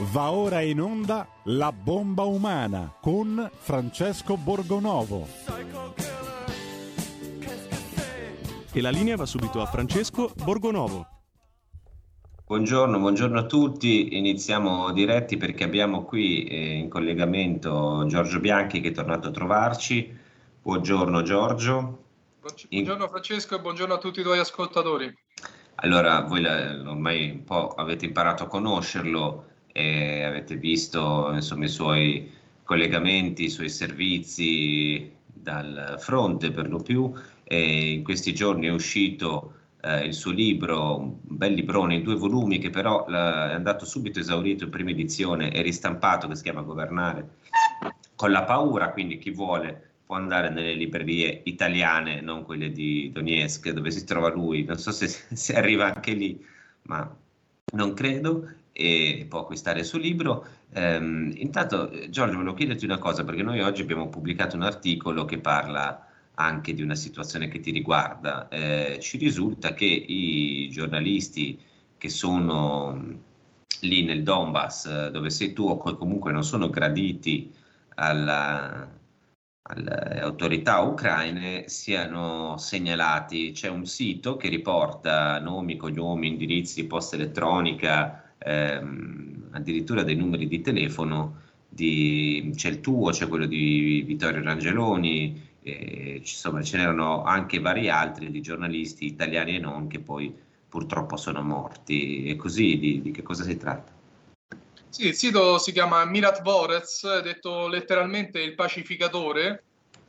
Va ora in onda La bomba umana con Francesco Borgonovo. E la linea va subito a Francesco Borgonovo. Buongiorno, buongiorno a tutti. Iniziamo diretti perché abbiamo qui eh, in collegamento Giorgio Bianchi che è tornato a trovarci. Buongiorno Giorgio. Buongiorno Francesco e buongiorno a tutti i tuoi ascoltatori. Allora, voi ormai un po' avete imparato a conoscerlo e avete visto insomma, i suoi collegamenti, i suoi servizi dal fronte per lo più. E in questi giorni è uscito eh, il suo libro, un bel librone in due volumi che però la, è andato subito esaurito in prima edizione e ristampato che si chiama Governare con la paura, quindi chi vuole può andare nelle librerie italiane, non quelle di Donetsk dove si trova lui, non so se, se arriva anche lì, ma non credo e può acquistare il suo libro. Um, intanto, Giorgio, volevo chiederti una cosa, perché noi oggi abbiamo pubblicato un articolo che parla anche di una situazione che ti riguarda. Eh, ci risulta che i giornalisti che sono lì nel Donbass, dove sei tu, o comunque non sono graditi alla, alle autorità ucraine, siano segnalati. C'è un sito che riporta nomi, cognomi, indirizzi, posta elettronica, ehm, addirittura dei numeri di telefono, di, c'è il tuo, c'è quello di Vittorio Rangeloni, eh, insomma ce n'erano anche vari altri di giornalisti italiani e non che poi purtroppo sono morti. E così di, di che cosa si tratta? Sì, il sito si chiama Mirat Vorez, detto letteralmente il pacificatore,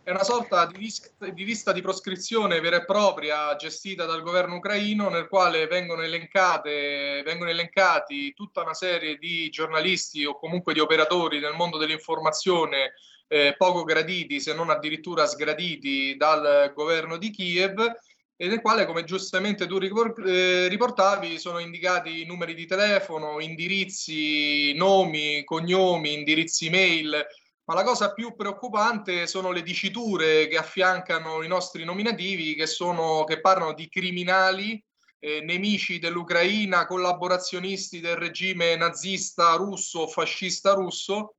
è una sorta di, lista di, lista di proscrizione vera e propria gestita dal governo ucraino nel quale vengono, elencate, vengono elencati tutta una serie di giornalisti o comunque di operatori del mondo dell'informazione eh, poco graditi, se non addirittura sgraditi dal governo di Kiev e nel quale, come giustamente tu eh, riportavi, sono indicati numeri di telefono, indirizzi, nomi, cognomi, indirizzi mail, ma la cosa più preoccupante sono le diciture che affiancano i nostri nominativi, che, sono, che parlano di criminali, eh, nemici dell'Ucraina, collaborazionisti del regime nazista russo fascista russo.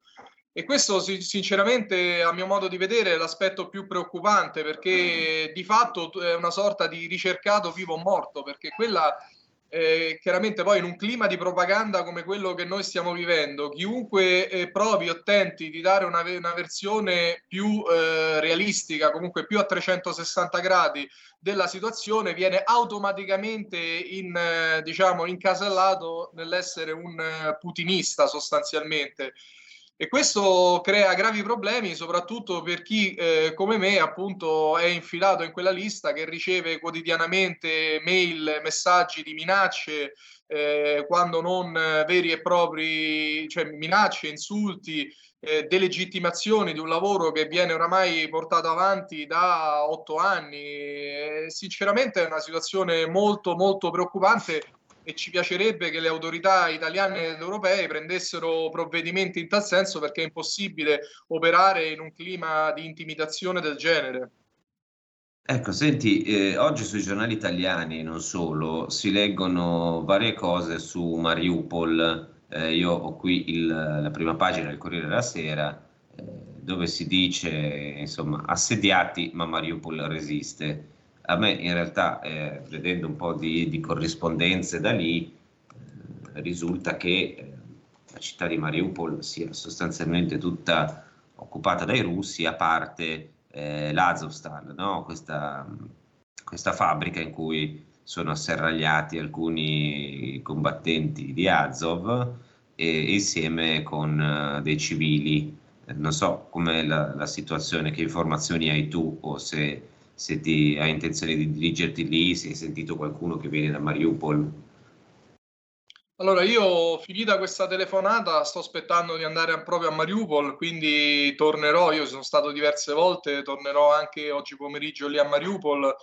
E questo sinceramente, a mio modo di vedere, è l'aspetto più preoccupante perché di fatto è una sorta di ricercato vivo o morto, perché quella eh, chiaramente poi in un clima di propaganda come quello che noi stiamo vivendo, chiunque eh, provi o tenti di dare una, una versione più eh, realistica, comunque più a 360 gradi della situazione, viene automaticamente in, eh, diciamo, incasellato nell'essere un eh, putinista sostanzialmente. E questo crea gravi problemi soprattutto per chi eh, come me appunto è infilato in quella lista che riceve quotidianamente mail, messaggi di minacce, eh, quando non veri e propri, cioè minacce, insulti, eh, delegittimazioni di un lavoro che viene oramai portato avanti da otto anni. sinceramente è una situazione molto molto preoccupante e ci piacerebbe che le autorità italiane ed europee prendessero provvedimenti in tal senso perché è impossibile operare in un clima di intimidazione del genere. Ecco, senti, eh, oggi sui giornali italiani, non solo, si leggono varie cose su Mariupol. Eh, io ho qui il, la prima pagina del Corriere della Sera, eh, dove si dice, insomma, assediati, ma Mariupol resiste a me in realtà, eh, vedendo un po' di, di corrispondenze da lì, eh, risulta che eh, la città di Mariupol sia sostanzialmente tutta occupata dai russi, a parte eh, l'Azovstal, no? questa, questa fabbrica in cui sono asserragliati alcuni combattenti di Azov e, insieme con uh, dei civili. Non so com'è la, la situazione, che informazioni hai tu o se se ti hai intenzione di dirigerti lì, se hai sentito qualcuno che viene da Mariupol. Allora, io finita questa telefonata sto aspettando di andare proprio a Mariupol, quindi tornerò, io sono stato diverse volte, tornerò anche oggi pomeriggio lì a Mariupol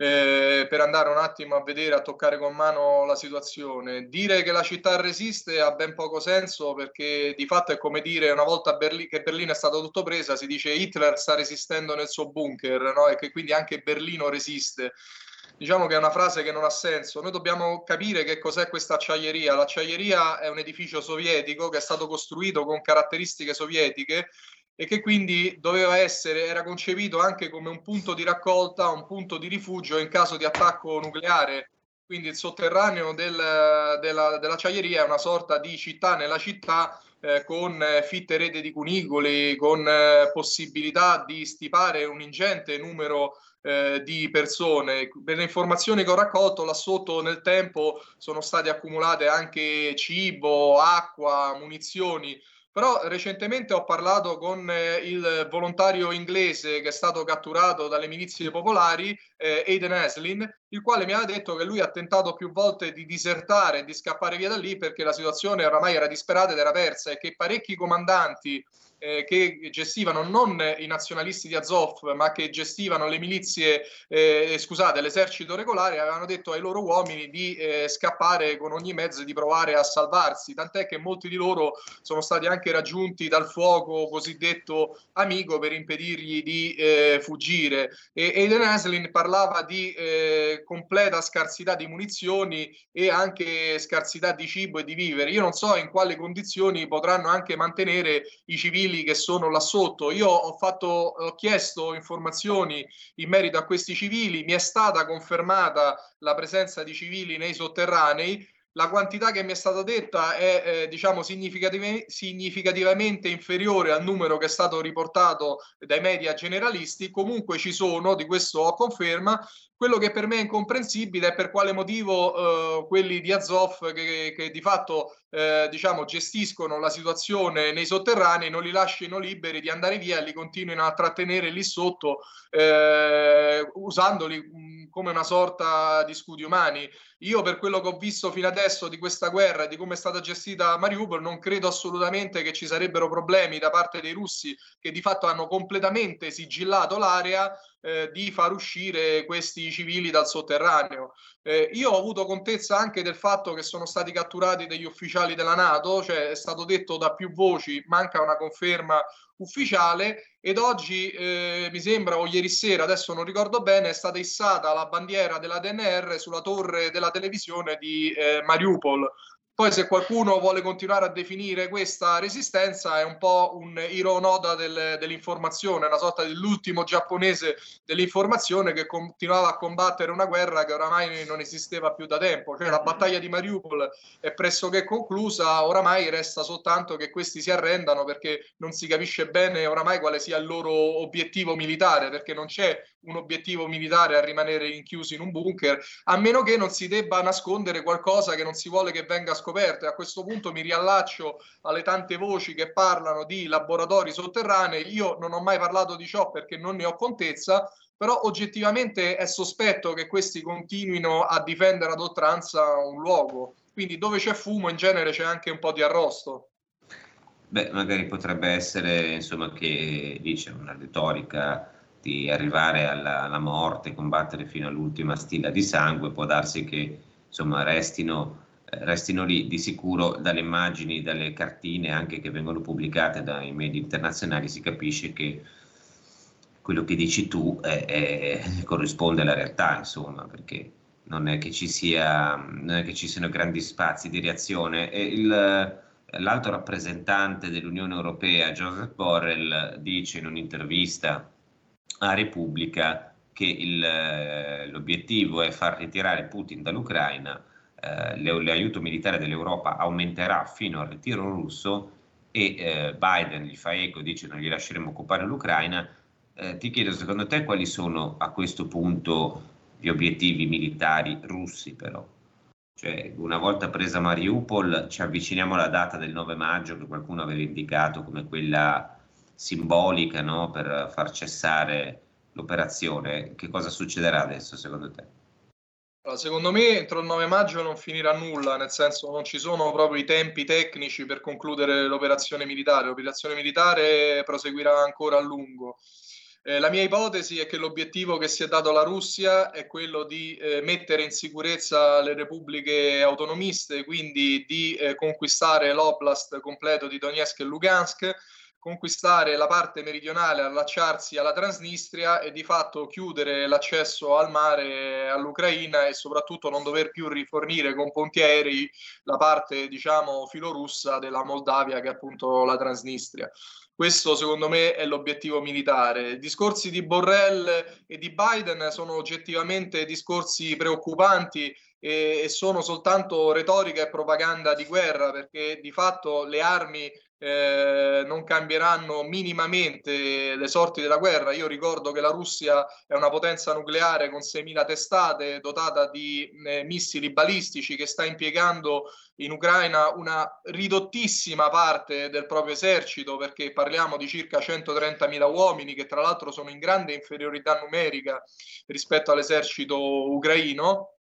eh, per andare un attimo a vedere, a toccare con mano la situazione. Dire che la città resiste ha ben poco senso perché di fatto è come dire una volta Berli- che Berlino è stata tutto presa, si dice Hitler sta resistendo nel suo bunker no? e che quindi anche Berlino resiste. diciamo che è una frase che non ha senso. Noi dobbiamo capire che cos'è questa acciaieria. L'acciaieria è un edificio sovietico che è stato costruito con caratteristiche sovietiche e che quindi doveva essere, era concepito anche come un punto di raccolta, un punto di rifugio in caso di attacco nucleare. Quindi il sotterraneo del, della, dell'acciaieria è una sorta di città nella città eh, con fitte rete di cunicoli, con eh, possibilità di stipare un ingente numero eh, di persone. Per le informazioni che ho raccolto là sotto nel tempo sono state accumulate anche cibo, acqua, munizioni però recentemente ho parlato con eh, il volontario inglese che è stato catturato dalle milizie popolari, eh, Aiden Aslin, il quale mi ha detto che lui ha tentato più volte di disertare, di scappare via da lì perché la situazione oramai era disperata ed era persa e che parecchi comandanti eh, che gestivano non i nazionalisti di Azov, ma che gestivano le milizie, eh, scusate, l'esercito regolare, avevano detto ai loro uomini di eh, scappare con ogni mezzo e di provare a salvarsi, tant'è che molti di loro sono stati anche raggiunti dal fuoco cosiddetto amico per impedirgli di eh, fuggire. E Aiden Haslin parlava di eh, completa scarsità di munizioni e anche scarsità di cibo e di vivere. Io non so in quali condizioni potranno anche mantenere i civili civili che sono là sotto. Io ho, fatto, ho chiesto informazioni in merito a questi civili, mi è stata confermata la presenza di civili nei sotterranei la quantità che mi è stata detta è eh, diciamo significativ- significativamente inferiore al numero che è stato riportato dai media generalisti, comunque ci sono, di questo ho conferma. Quello che per me è incomprensibile è per quale motivo eh, quelli di Azov che, che di fatto eh, diciamo, gestiscono la situazione nei sotterranei non li lasciano liberi di andare via e li continuino a trattenere lì sotto eh, usandoli mh, come una sorta di scudi umani. Io per quello che ho visto fino adesso di questa guerra e di come è stata gestita Mariupol non credo assolutamente che ci sarebbero problemi da parte dei russi che di fatto hanno completamente sigillato l'area eh, di far uscire questi civili dal sotterraneo. Eh, io ho avuto contezza anche del fatto che sono stati catturati degli ufficiali della Nato, cioè è stato detto da più voci, manca una conferma ufficiale ed oggi eh, mi sembra o ieri sera, adesso non ricordo bene, è stata issata la bandiera della DNR sulla torre della televisione di eh, Mariupol. Poi se qualcuno vuole continuare a definire questa resistenza è un po' un ironoda del, dell'informazione, una sorta dell'ultimo giapponese dell'informazione che continuava a combattere una guerra che oramai non esisteva più da tempo. Cioè la battaglia di Mariupol è pressoché conclusa, oramai resta soltanto che questi si arrendano perché non si capisce bene oramai quale sia il loro obiettivo militare, perché non c'è un obiettivo militare a rimanere rinchiusi in un bunker, a meno che non si debba nascondere qualcosa che non si vuole che venga scoperto scoperto e a questo punto mi riallaccio alle tante voci che parlano di laboratori sotterranei. Io non ho mai parlato di ciò perché non ne ho contezza, però oggettivamente è sospetto che questi continuino a difendere ad oltranza un luogo. Quindi dove c'è fumo in genere c'è anche un po' di arrosto. Beh, magari potrebbe essere, insomma, che dice una retorica di arrivare alla, alla morte, combattere fino all'ultima stilla di sangue, può darsi che insomma restino restino lì di sicuro dalle immagini, dalle cartine anche che vengono pubblicate dai media internazionali si capisce che quello che dici tu è, è, corrisponde alla realtà, insomma, perché non è che ci, sia, non è che ci siano grandi spazi di reazione. Il, l'alto rappresentante dell'Unione Europea, Joseph Borrell, dice in un'intervista a Repubblica che il, l'obiettivo è far ritirare Putin dall'Ucraina l'aiuto militare dell'Europa aumenterà fino al ritiro russo e eh, Biden gli fa eco, dice non gli lasceremo occupare l'Ucraina, eh, ti chiedo secondo te quali sono a questo punto gli obiettivi militari russi però? Cioè, una volta presa Mariupol ci avviciniamo alla data del 9 maggio che qualcuno aveva indicato come quella simbolica no, per far cessare l'operazione. Che cosa succederà adesso secondo te? Secondo me entro il 9 maggio non finirà nulla, nel senso non ci sono proprio i tempi tecnici per concludere l'operazione militare. L'operazione militare proseguirà ancora a lungo. Eh, la mia ipotesi è che l'obiettivo che si è dato alla Russia è quello di eh, mettere in sicurezza le repubbliche autonomiste, quindi di eh, conquistare l'oblast completo di Donetsk e Lugansk conquistare la parte meridionale, allacciarsi alla Transnistria e di fatto chiudere l'accesso al mare all'Ucraina e soprattutto non dover più rifornire con ponti aerei la parte, diciamo, filorussa della Moldavia che è appunto la Transnistria. Questo secondo me è l'obiettivo militare. I discorsi di Borrell e di Biden sono oggettivamente discorsi preoccupanti e, e sono soltanto retorica e propaganda di guerra perché di fatto le armi eh, non cambieranno minimamente le sorti della guerra. Io ricordo che la Russia è una potenza nucleare con 6.000 testate, dotata di eh, missili balistici, che sta impiegando in Ucraina una ridottissima parte del proprio esercito, perché parliamo di circa 130.000 uomini, che tra l'altro sono in grande inferiorità numerica rispetto all'esercito ucraino.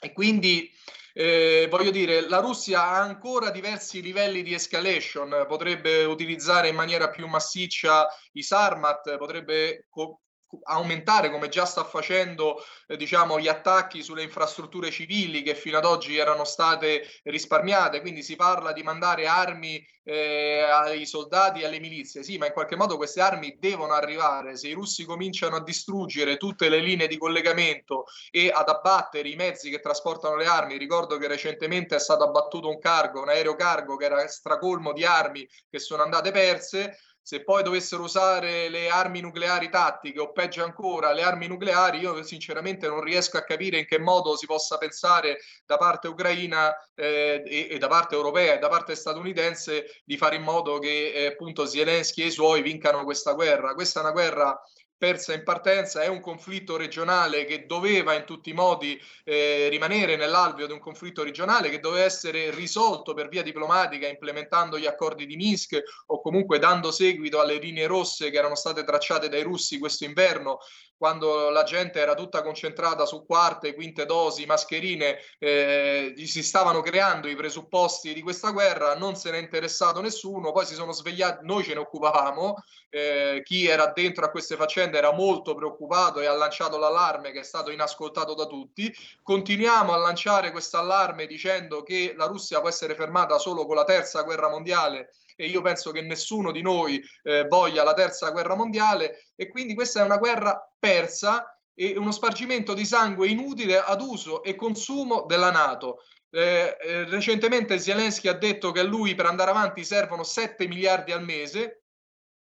E quindi eh, voglio dire, la Russia ha ancora diversi livelli di escalation, potrebbe utilizzare in maniera più massiccia i Sarmat, potrebbe co- aumentare come già sta facendo eh, diciamo gli attacchi sulle infrastrutture civili che fino ad oggi erano state risparmiate. Quindi si parla di mandare armi eh, ai soldati e alle milizie. Sì ma in qualche modo queste armi devono arrivare. Se i russi cominciano a distruggere tutte le linee di collegamento e ad abbattere i mezzi che trasportano le armi ricordo che recentemente è stato abbattuto un cargo un aereo cargo che era stracolmo di armi che sono andate perse se poi dovessero usare le armi nucleari tattiche o peggio ancora le armi nucleari, io sinceramente non riesco a capire in che modo si possa pensare da parte ucraina eh, e, e, da parte europea e da parte statunitense di fare in modo che eh, appunto Zelensky e i suoi vincano questa guerra. Questa è una guerra persa in partenza, è un conflitto regionale che doveva in tutti i modi eh, rimanere nell'alveo di un conflitto regionale che doveva essere risolto per via diplomatica implementando gli accordi di Minsk o comunque dando seguito alle linee rosse che erano state tracciate dai russi questo inverno quando la gente era tutta concentrata su quarte, quinte dosi, mascherine, eh, si stavano creando i presupposti di questa guerra, non se ne è interessato nessuno, poi si sono svegliati, noi ce ne occupavamo, eh, chi era dentro a queste faccende era molto preoccupato e ha lanciato l'allarme che è stato inascoltato da tutti, continuiamo a lanciare questo allarme dicendo che la Russia può essere fermata solo con la terza guerra mondiale e io penso che nessuno di noi eh, voglia la terza guerra mondiale e quindi questa è una guerra persa e uno spargimento di sangue inutile ad uso e consumo della Nato. Eh, eh, recentemente Zelensky ha detto che a lui per andare avanti servono 7 miliardi al mese,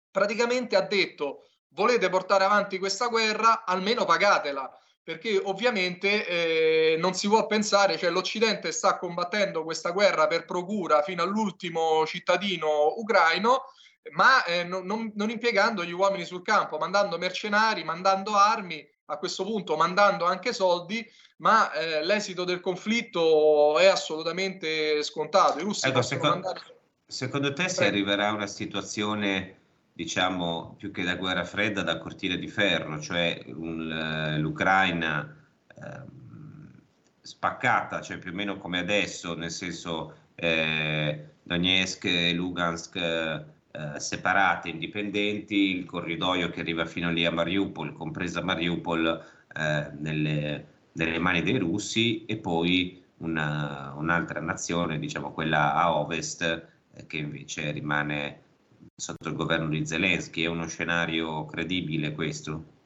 praticamente ha detto volete portare avanti questa guerra, almeno pagatela perché ovviamente eh, non si può pensare, cioè l'Occidente sta combattendo questa guerra per procura fino all'ultimo cittadino ucraino, ma eh, non, non, impiegando gli uomini sul campo, mandando mercenari, mandando armi, a questo punto mandando anche soldi, ma eh, l'esito del conflitto è assolutamente scontato. I russi ecco, secondo, secondo te si arriverà a una situazione diciamo, più che da guerra fredda, da cortina di ferro, cioè un, eh, l'Ucraina eh, spaccata, cioè più o meno come adesso, nel senso eh, Donetsk e Lugansk eh, separate, indipendenti, il corridoio che arriva fino lì a Mariupol, compresa Mariupol, eh, nelle, nelle, mani dei russi e poi una, un'altra nazione, diciamo quella a ovest, eh, che invece rimane sotto il governo di Zelensky? È uno scenario credibile questo?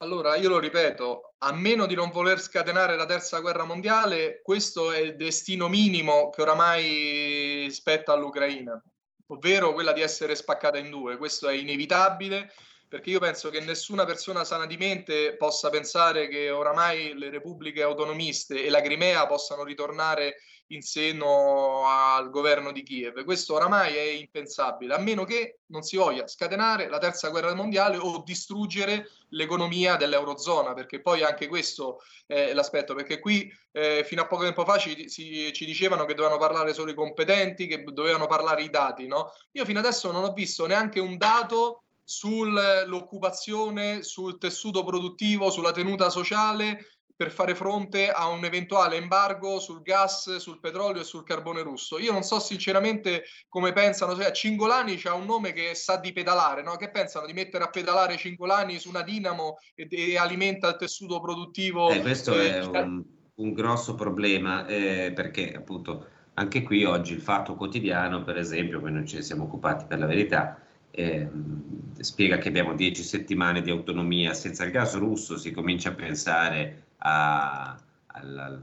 Allora, io lo ripeto, a meno di non voler scatenare la terza guerra mondiale, questo è il destino minimo che oramai spetta all'Ucraina, ovvero quella di essere spaccata in due. Questo è inevitabile perché io penso che nessuna persona sana di mente possa pensare che oramai le repubbliche autonomiste e la Crimea possano ritornare in seno al governo di Kiev. Questo oramai è impensabile, a meno che non si voglia scatenare la terza guerra mondiale o distruggere l'economia dell'Eurozona, perché poi anche questo è l'aspetto, perché qui eh, fino a poco tempo fa ci, ci, ci, dicevano che dovevano parlare solo i competenti, che dovevano parlare i dati, no? Io fino adesso non ho visto neanche un dato sull'occupazione, sul tessuto produttivo, sulla tenuta sociale per fare fronte a un eventuale embargo sul gas, sul petrolio e sul carbone russo. Io non so sinceramente come pensano, cioè Cingolani ha un nome che sa di pedalare, no? che pensano di mettere a pedalare Cingolani su una dinamo e, e alimenta il tessuto produttivo. Eh, questo eh, è un, un, grosso problema eh, perché appunto anche qui oggi il fatto quotidiano, per esempio, che noi ci siamo occupati per la verità, eh, spiega che abbiamo dieci settimane di autonomia, senza il gas russo si comincia a pensare a, a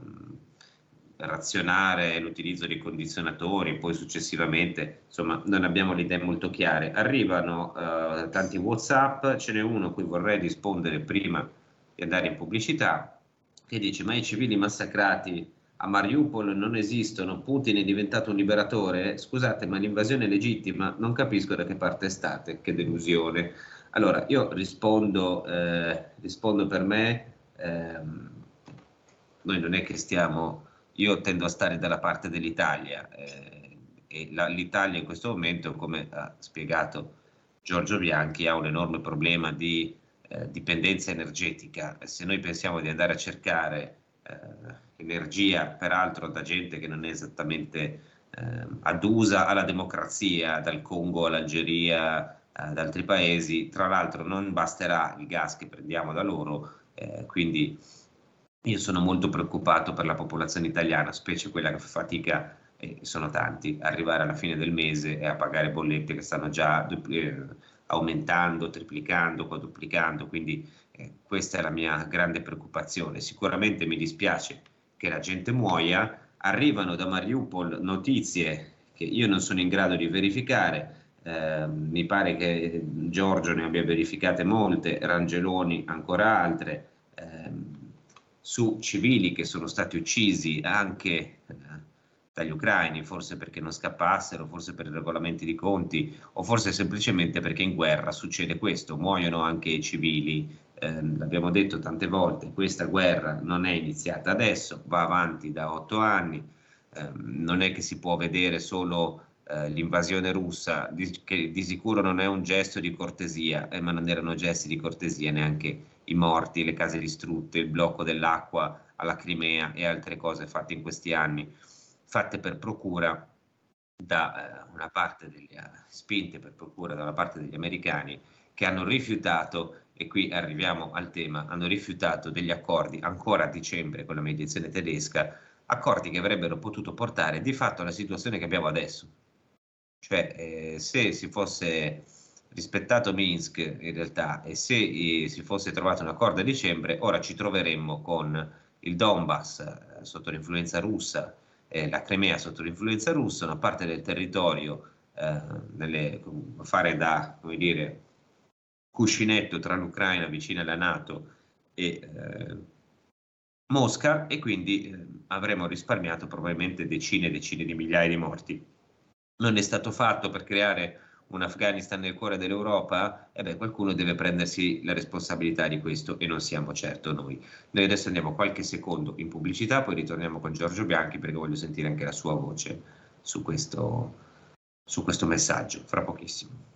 razionare l'utilizzo di condizionatori, poi successivamente, insomma, non abbiamo le idee molto chiare. Arrivano uh, tanti WhatsApp, ce n'è uno a cui vorrei rispondere prima di andare in pubblicità, che dice: Ma i civili massacrati a Mariupol non esistono, Putin è diventato un liberatore? Scusate, ma l'invasione è legittima? Non capisco da che parte state, che delusione. Allora, io rispondo, eh, rispondo per me, ehm, noi non è che stiamo, io tendo a stare dalla parte dell'Italia eh, e la, l'Italia in questo momento, come ha spiegato Giorgio Bianchi, ha un enorme problema di eh, dipendenza energetica. Se noi pensiamo di andare a cercare eh, energia, peraltro da gente che non è esattamente eh, adusa alla democrazia, dal Congo all'Algeria, eh, ad altri paesi. Tra l'altro non basterà il gas che prendiamo da loro, eh, quindi io sono molto preoccupato per la popolazione italiana, specie quella che fa fatica, e sono tanti, arrivare alla fine del mese e a pagare bollette che stanno già eh, aumentando, triplicando, quadruplicando, quindi eh, questa è la mia grande preoccupazione. Sicuramente mi dispiace che la gente muoia, arrivano da Mariupol notizie che io non sono in grado di verificare, eh, mi pare che Giorgio ne abbia verificate molte, Rangeloni ancora altre, eh, su civili che sono stati uccisi anche eh, dagli ucraini, forse perché non scappassero, forse per regolamenti di conti o forse semplicemente perché in guerra succede questo, muoiono anche i civili eh, l'abbiamo detto tante volte, questa guerra non è iniziata adesso, va avanti da otto anni, eh, non è che si può vedere solo eh, l'invasione russa, di, che di sicuro non è un gesto di cortesia, eh, ma non erano gesti di cortesia neanche i morti, le case distrutte, il blocco dell'acqua alla Crimea e altre cose fatte in questi anni, fatte per procura da eh, una parte degli, eh, spinte per procura da una parte degli americani che hanno rifiutato e qui arriviamo al tema, hanno rifiutato degli accordi ancora a dicembre con la mediazione tedesca, accordi che avrebbero potuto portare di fatto alla situazione che abbiamo adesso. Cioè, eh, se si fosse rispettato Minsk in realtà e se eh, si fosse trovato un accordo a dicembre, ora ci troveremmo con il Donbass eh, sotto l'influenza russa, la Crimea sotto l'influenza russa, una parte del territorio eh, nelle, fare da, come dire, cuscinetto tra l'Ucraina vicina alla Nato e eh, Mosca e quindi eh, avremmo risparmiato probabilmente decine e decine di migliaia di morti. Non è stato fatto per creare un Afghanistan nel cuore dell'Europa? E beh, qualcuno deve prendersi la responsabilità di questo e non siamo certo noi. Noi adesso andiamo qualche secondo in pubblicità, poi ritorniamo con Giorgio Bianchi perché voglio sentire anche la sua voce su questo, su questo messaggio, fra pochissimo.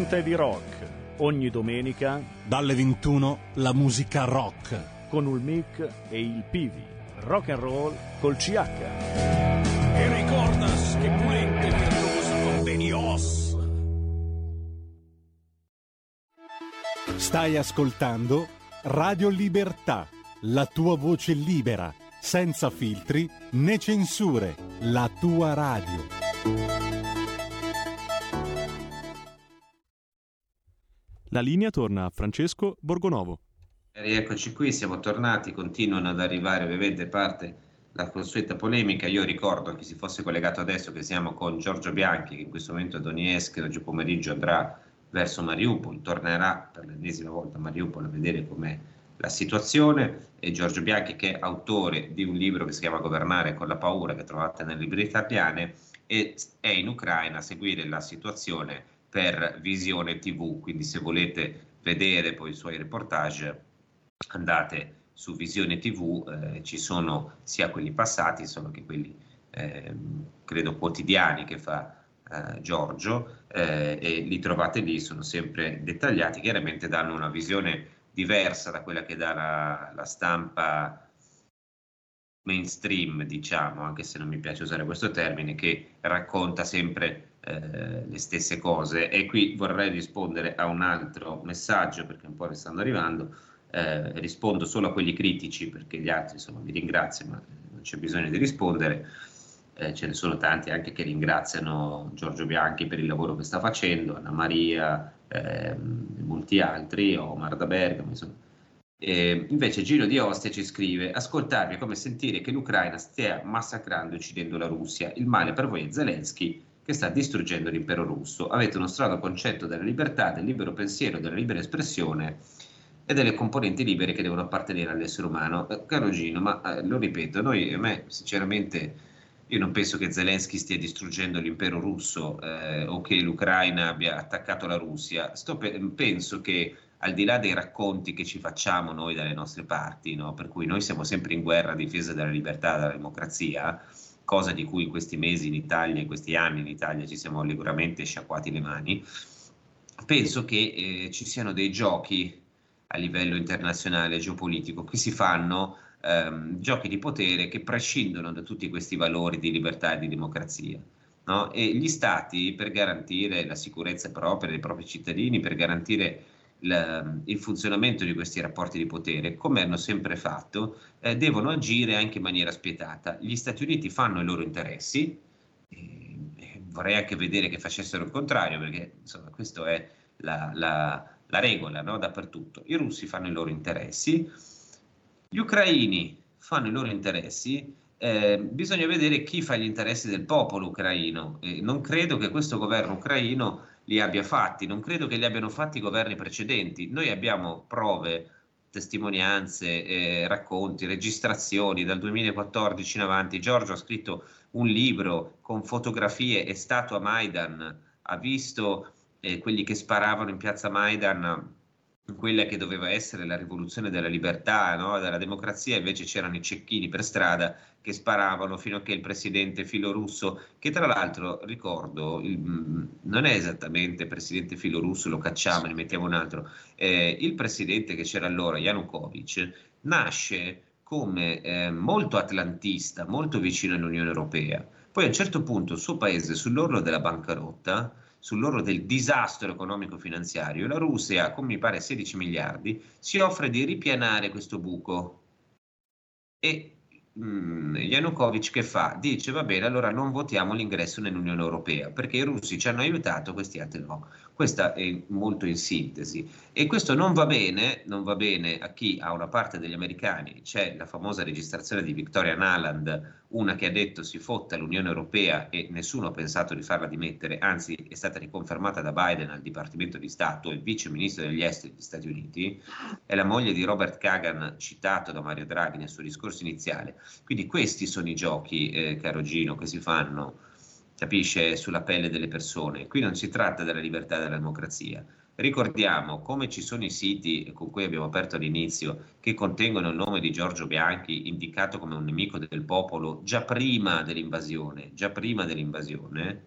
Polenta di rock. Ogni domenica dalle 21 la musica rock con il mic e il Pivi. Rock and roll col CH. E ricordas che Polenta di rosa con Benios. Stai ascoltando Radio Libertà, la tua voce libera, senza filtri né censure, la tua radio. La linea torna a Francesco Borgonovo. Rieccoci qui, siamo tornati, continuano ad arrivare ovviamente parte la consueta polemica. Io ricordo a chi si fosse collegato adesso che siamo con Giorgio Bianchi, che in questo momento a Donetsk, oggi pomeriggio andrà verso Mariupol, tornerà per l'ennesima volta a Mariupol a vedere com'è la situazione e Giorgio Bianchi che è autore di un libro che si chiama Governare con la paura che trovate nelle librerie italiane e è in Ucraina a seguire la situazione per Visione TV, quindi se volete vedere poi i suoi reportage andate su Visione TV, eh, ci sono sia quelli passati, sono che quelli eh, credo quotidiani che fa eh, Giorgio eh, e li trovate lì, sono sempre dettagliati, chiaramente danno una visione diversa da quella che dà la, la stampa mainstream, diciamo, anche se non mi piace usare questo termine, che racconta sempre eh, le stesse cose. E qui vorrei rispondere a un altro messaggio, perché un po' ne stanno arrivando. Eh, rispondo solo a quelli critici, perché gli altri, insomma, vi ringrazio, ma non c'è bisogno di rispondere. Eh, ce ne sono tanti anche che ringraziano Giorgio Bianchi per il lavoro che sta facendo, Anna Maria, ehm, molti altri, Omar da Bergamo, insomma eh, invece Gino di Ostia ci scrive: Ascoltarvi è come sentire che l'Ucraina stia massacrando e uccidendo la Russia. Il male per voi è Zelensky che sta distruggendo l'impero russo. Avete uno strano concetto della libertà, del libero pensiero, della libera espressione e delle componenti libere che devono appartenere all'essere umano. Eh, caro Gino, ma eh, lo ripeto, noi, a me sinceramente, io non penso che Zelensky stia distruggendo l'impero russo eh, o che l'Ucraina abbia attaccato la Russia. Pe- penso che al di là dei racconti che ci facciamo noi dalle nostre parti, no? per cui noi siamo sempre in guerra a difesa della libertà della democrazia, cosa di cui in questi mesi in Italia, in questi anni in Italia ci siamo leggermente sciacquati le mani, penso che eh, ci siano dei giochi a livello internazionale geopolitico che si fanno ehm, giochi di potere che prescindono da tutti questi valori di libertà e di democrazia. No? E gli stati, per garantire la sicurezza propria dei propri cittadini, per garantire il, il funzionamento di questi rapporti di potere, come hanno sempre fatto, eh, devono agire anche in maniera spietata. Gli Stati Uniti fanno i loro interessi, eh, vorrei anche vedere che facessero il contrario, perché insomma questa è la, la, la regola no? dappertutto. I russi fanno i loro interessi, gli ucraini fanno i loro interessi, eh, bisogna vedere chi fa gli interessi del popolo ucraino. Eh, non credo che questo governo ucraino li abbia fatti, non credo che li abbiano fatti i governi precedenti. Noi abbiamo prove, testimonianze, eh, racconti, registrazioni dal 2014 in avanti. Giorgio ha scritto un libro con fotografie, è stato a Maidan, ha visto eh, quelli che sparavano in piazza Maidan quella che doveva essere la rivoluzione della libertà, no? della democrazia, invece c'erano i cecchini per strada che sparavano fino a che il presidente filorusso, che tra l'altro ricordo, mm, non è esattamente presidente filorusso, lo cacciamo, ne mettiamo un altro, eh, il presidente che c'era allora, Yanukovych, nasce come eh, molto atlantista, molto vicino all'Unione Europea. Poi a un certo punto il suo paese sull'orlo della bancarotta, sull'orlo del disastro economico-finanziario, la Russia, con mi pare 16 miliardi, si offre di ripianare questo buco. E mm, Yanukovych che fa? Dice va bene, allora non votiamo l'ingresso nell'Unione Europea perché i russi ci hanno aiutato, questi altri no. Questa è molto in sintesi e questo non va bene, non va bene a chi ha una parte degli americani, c'è la famosa registrazione di Victoria Naland, una che ha detto si fotta l'Unione Europea e nessuno ha pensato di farla dimettere, anzi è stata riconfermata da Biden al Dipartimento di Stato, il vice ministro degli esteri degli Stati Uniti, è la moglie di Robert Kagan citato da Mario Draghi nel suo discorso iniziale. Quindi questi sono i giochi, eh, caro Gino, che si fanno capisce, sulla pelle delle persone. Qui non si tratta della libertà e della democrazia. Ricordiamo come ci sono i siti con cui abbiamo aperto all'inizio che contengono il nome di Giorgio Bianchi indicato come un nemico del popolo già prima dell'invasione, già prima dell'invasione,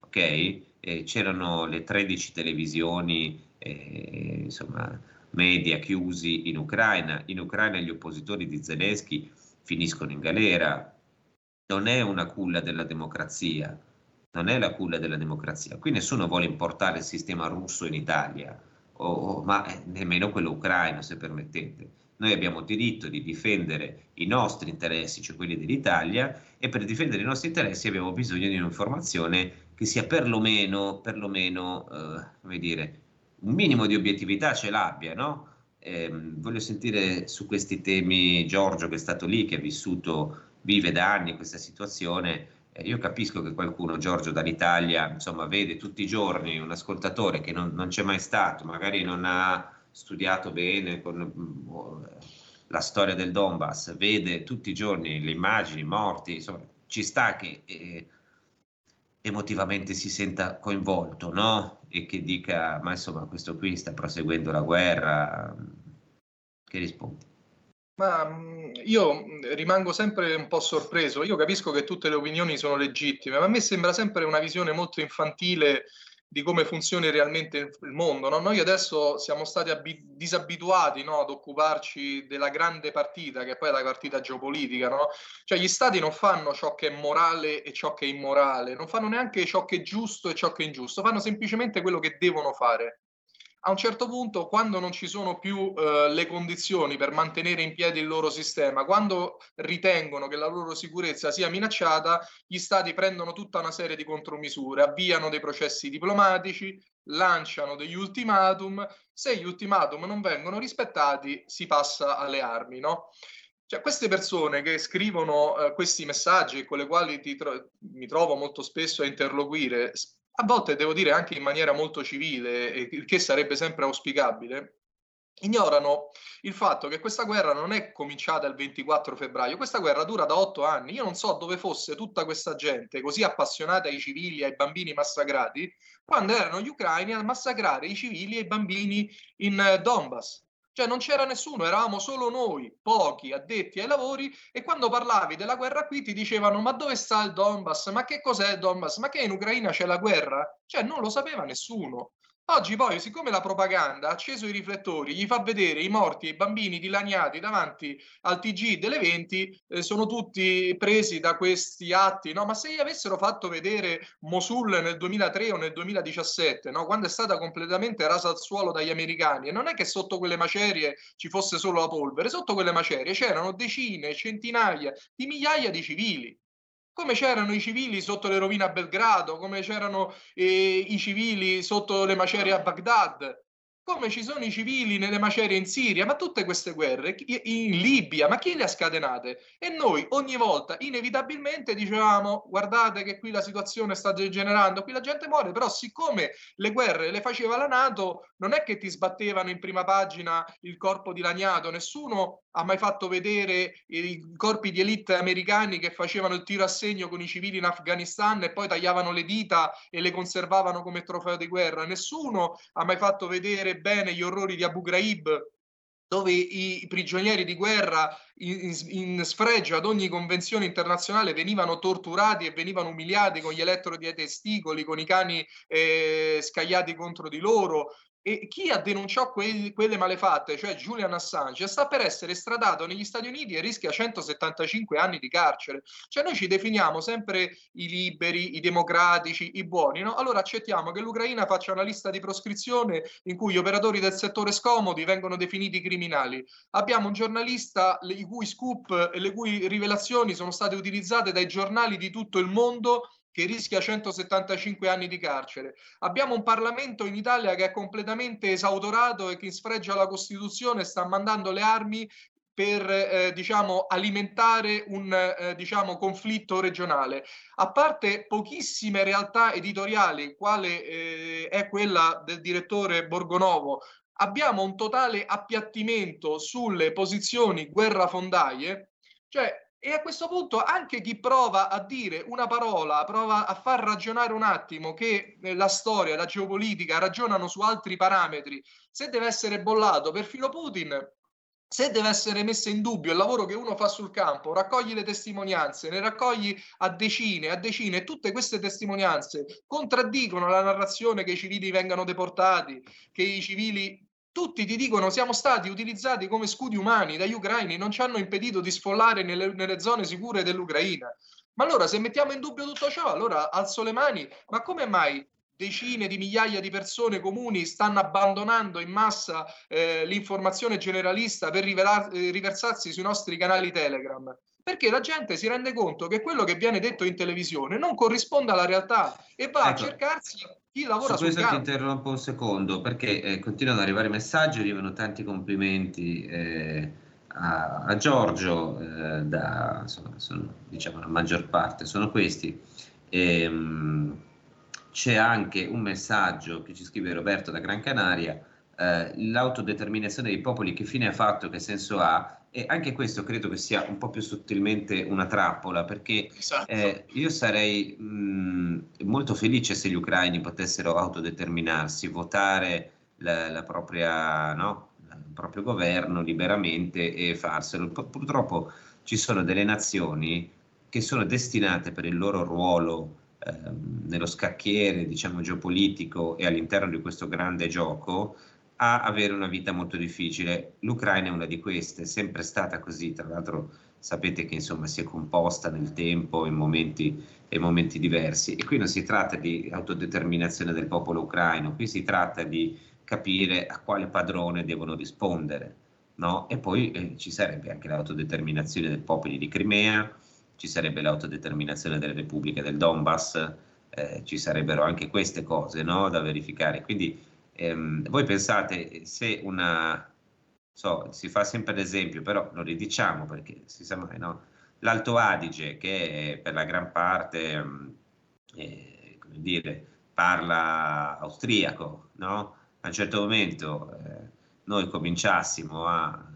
ok? Eh, c'erano le 13 televisioni, eh, insomma, media chiusi in Ucraina. In Ucraina gli oppositori di Zelensky finiscono in galera. Non è una culla della democrazia, non è la culla della democrazia. Qui nessuno vuole importare il sistema russo in Italia, o, o, ma nemmeno quello ucraino, se permettete. Noi abbiamo diritto di difendere i nostri interessi, cioè quelli dell'Italia, e per difendere i nostri interessi abbiamo bisogno di un'informazione che sia perlomeno, perlomeno eh, come dire, un minimo di obiettività ce l'abbia, no? Eh, voglio sentire su questi temi Giorgio che è stato lì, che ha vissuto, vive da anni questa situazione, eh, io capisco che qualcuno, Giorgio dall'Italia, insomma, vede tutti i giorni un ascoltatore che non, non c'è mai stato, magari non ha studiato bene con mm, la storia del Donbass, vede tutti i giorni le immagini, morti, insomma, ci sta che eh, emotivamente si senta coinvolto, no? E che dica, ma insomma, questo qui sta proseguendo la guerra. Che rispondi? Ma mm, io mm, rimango sempre un po' sorpreso. Io capisco che tutte le opinioni sono legittime, ma a me sembra sempre una visione molto infantile di come funzioni realmente il mondo. No? Noi adesso siamo stati abi- disabituati no? ad occuparci della grande partita, che poi è la partita geopolitica. No? Cioè gli stati non fanno ciò che è morale e ciò che è immorale, non fanno neanche ciò che è giusto e ciò che è ingiusto, fanno semplicemente quello che devono fare a un certo punto, quando non ci sono più eh, le condizioni per mantenere in piedi il loro sistema, quando ritengono che la loro sicurezza sia minacciata, gli stati prendono tutta una serie di contromisure, avviano dei processi diplomatici, lanciano degli ultimatum. Se gli ultimatum non vengono rispettati, si passa alle armi, no? Cioè, queste persone che scrivono eh, questi messaggi con le quali tro- mi trovo molto spesso a interloquire, a volte devo dire anche in maniera molto civile, il che sarebbe sempre auspicabile, ignorano il fatto che questa guerra non è cominciata il 24 febbraio, questa guerra dura da otto anni. Io non so dove fosse tutta questa gente così appassionata ai civili, ai bambini massacrati, quando erano gli ucraini a massacrare i civili e i bambini in Donbass. Cioè non c'era nessuno, eravamo solo noi, pochi addetti ai lavori e quando parlavi della guerra qui ti dicevano ma dove sta il Donbass? Ma che cos'è il Donbass? Ma che in Ucraina c'è la guerra? Cioè non lo sapeva nessuno. Oggi poi, siccome la propaganda ha acceso i riflettori, gli fa vedere i morti e i bambini dilaniati davanti al TG delle 20, eh, sono tutti presi da questi atti, no? Ma se gli avessero fatto vedere Mosul nel 2003 o nel 2017, no? Quando è stata completamente rasa al suolo dagli americani, e non è che sotto quelle macerie ci fosse solo la polvere, sotto quelle macerie c'erano decine, centinaia di migliaia di civili come c'erano i civili sotto le rovine a Belgrado, come c'erano eh, i civili sotto le macerie a Baghdad, come ci sono i civili nelle macerie in Siria, ma tutte queste guerre in Libia, ma chi le ha scatenate? E noi ogni volta inevitabilmente dicevamo guardate che qui la situazione sta degenerando, qui la gente muore, però siccome le guerre le faceva la Nato, non è che ti sbattevano in prima pagina il corpo dilaniato, nessuno ha mai fatto vedere i corpi di elite americani che facevano il tiro a segno con i civili in Afghanistan e poi tagliavano le dita e le conservavano come trofeo di guerra. Nessuno ha mai fatto vedere bene gli orrori di Abu Ghraib dove i, prigionieri di guerra in, in, sfregio ad ogni convenzione internazionale venivano torturati e venivano umiliati con gli elettrodi ai testicoli, con i cani eh, scagliati contro di loro, e chi ha denunciato que- quelle malefatte, cioè Julian Assange, sta per essere estradato negli Stati Uniti e rischia 175 anni di carcere. Cioè noi ci definiamo sempre i liberi, i democratici, i buoni, no? Allora accettiamo che l'Ucraina faccia una lista di proscrizione in cui gli operatori del settore scomodi vengono definiti criminali. Abbiamo un giornalista i cui scoop e le cui rivelazioni sono state utilizzate dai giornali di tutto il mondo che rischia 175 anni di carcere. Abbiamo un Parlamento in Italia che è completamente esautorato e che in sfregio alla Costituzione sta mandando le armi per eh, diciamo, alimentare un eh, diciamo, conflitto regionale. A parte pochissime realtà editoriali, quale eh, è quella del direttore Borgonovo, abbiamo un totale appiattimento sulle posizioni guerrafondaie, cioè e a questo punto anche chi prova a dire una parola, prova a far ragionare un attimo che eh, la storia, la geopolitica ragionano su altri parametri, se deve essere bollato perfino Putin, se deve essere messo in dubbio il lavoro che uno fa sul campo, raccogli le testimonianze, ne raccogli a decine, a decine, e tutte queste testimonianze contraddicono la narrazione che i civili vengano deportati, che i civili tutti ti dicono siamo stati utilizzati come scudi umani dagli ucraini, non ci hanno impedito di sfollare nelle, nelle zone sicure dell'Ucraina. Ma allora se mettiamo in dubbio tutto ciò, allora alzo le mani, ma come mai decine di migliaia di persone comuni stanno abbandonando in massa eh, l'informazione generalista per rivelar, eh, riversarsi sui nostri canali Telegram? Perché la gente si rende conto che quello che viene detto in televisione non corrisponde alla realtà e va ecco. a cercarsi chi lavora su questo ti interrompo un secondo perché eh, continuano ad arrivare messaggi, arrivano tanti complimenti eh, a, a, Giorgio, eh, da, insomma, sono, diciamo la maggior parte sono questi. E, ehm, mh, c'è anche un messaggio che ci scrive Roberto da Gran Canaria, eh, l'autodeterminazione dei popoli che fine ha fatto, che senso ha? E anche questo credo che sia un po' più sottilmente una trappola, perché esatto. eh, io sarei mh, molto felice se gli ucraini potessero autodeterminarsi, votare la, la propria, no? la proprio governo liberamente e farselo. Purtroppo ci sono delle nazioni che sono destinate per il loro ruolo ehm, nello scacchiere, diciamo, geopolitico e all'interno di questo grande gioco a avere una vita molto difficile. L'Ucraina è una di queste, è sempre stata così, tra l'altro sapete che insomma si è composta nel tempo in momenti, in momenti diversi e qui non si tratta di autodeterminazione del popolo ucraino, qui si tratta di capire a quale padrone devono rispondere. No? E poi eh, ci sarebbe anche l'autodeterminazione dei popoli di Crimea, ci sarebbe l'autodeterminazione delle repubbliche del Donbass, eh, ci sarebbero anche queste cose no? da verificare. Quindi ehm, voi pensate se una so, si fa sempre l'esempio, però lo ridiciamo perché si sa mai, no? L'Alto Adige, che per la gran parte, eh, come dire, parla austriaco, no? A un certo momento eh, noi cominciassimo a,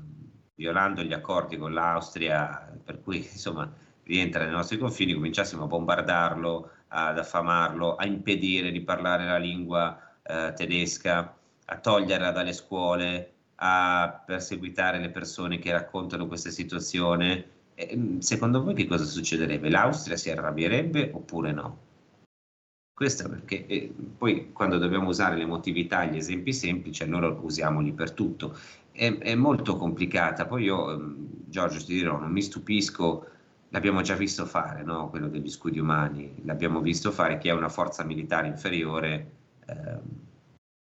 violando gli accordi con l'Austria, per cui insomma rientra nei nostri confini, cominciassimo a bombardarlo, ad affamarlo, a impedire di parlare la lingua eh, tedesca, a toglierla dalle scuole, a perseguitare le persone che raccontano questa situazione, mm, secondo voi che cosa succederebbe? L'Austria si arrabbierebbe oppure no? Questo perché eh, poi quando dobbiamo usare l'emotività, gli esempi semplici, allora usiamoli per tutto. È, è molto complicata. Poi io, mm, Giorgio, ti dirò, non mi stupisco, l'abbiamo già visto fare, no? quello degli scudi umani, l'abbiamo visto fare chi ha una forza militare inferiore. Eh,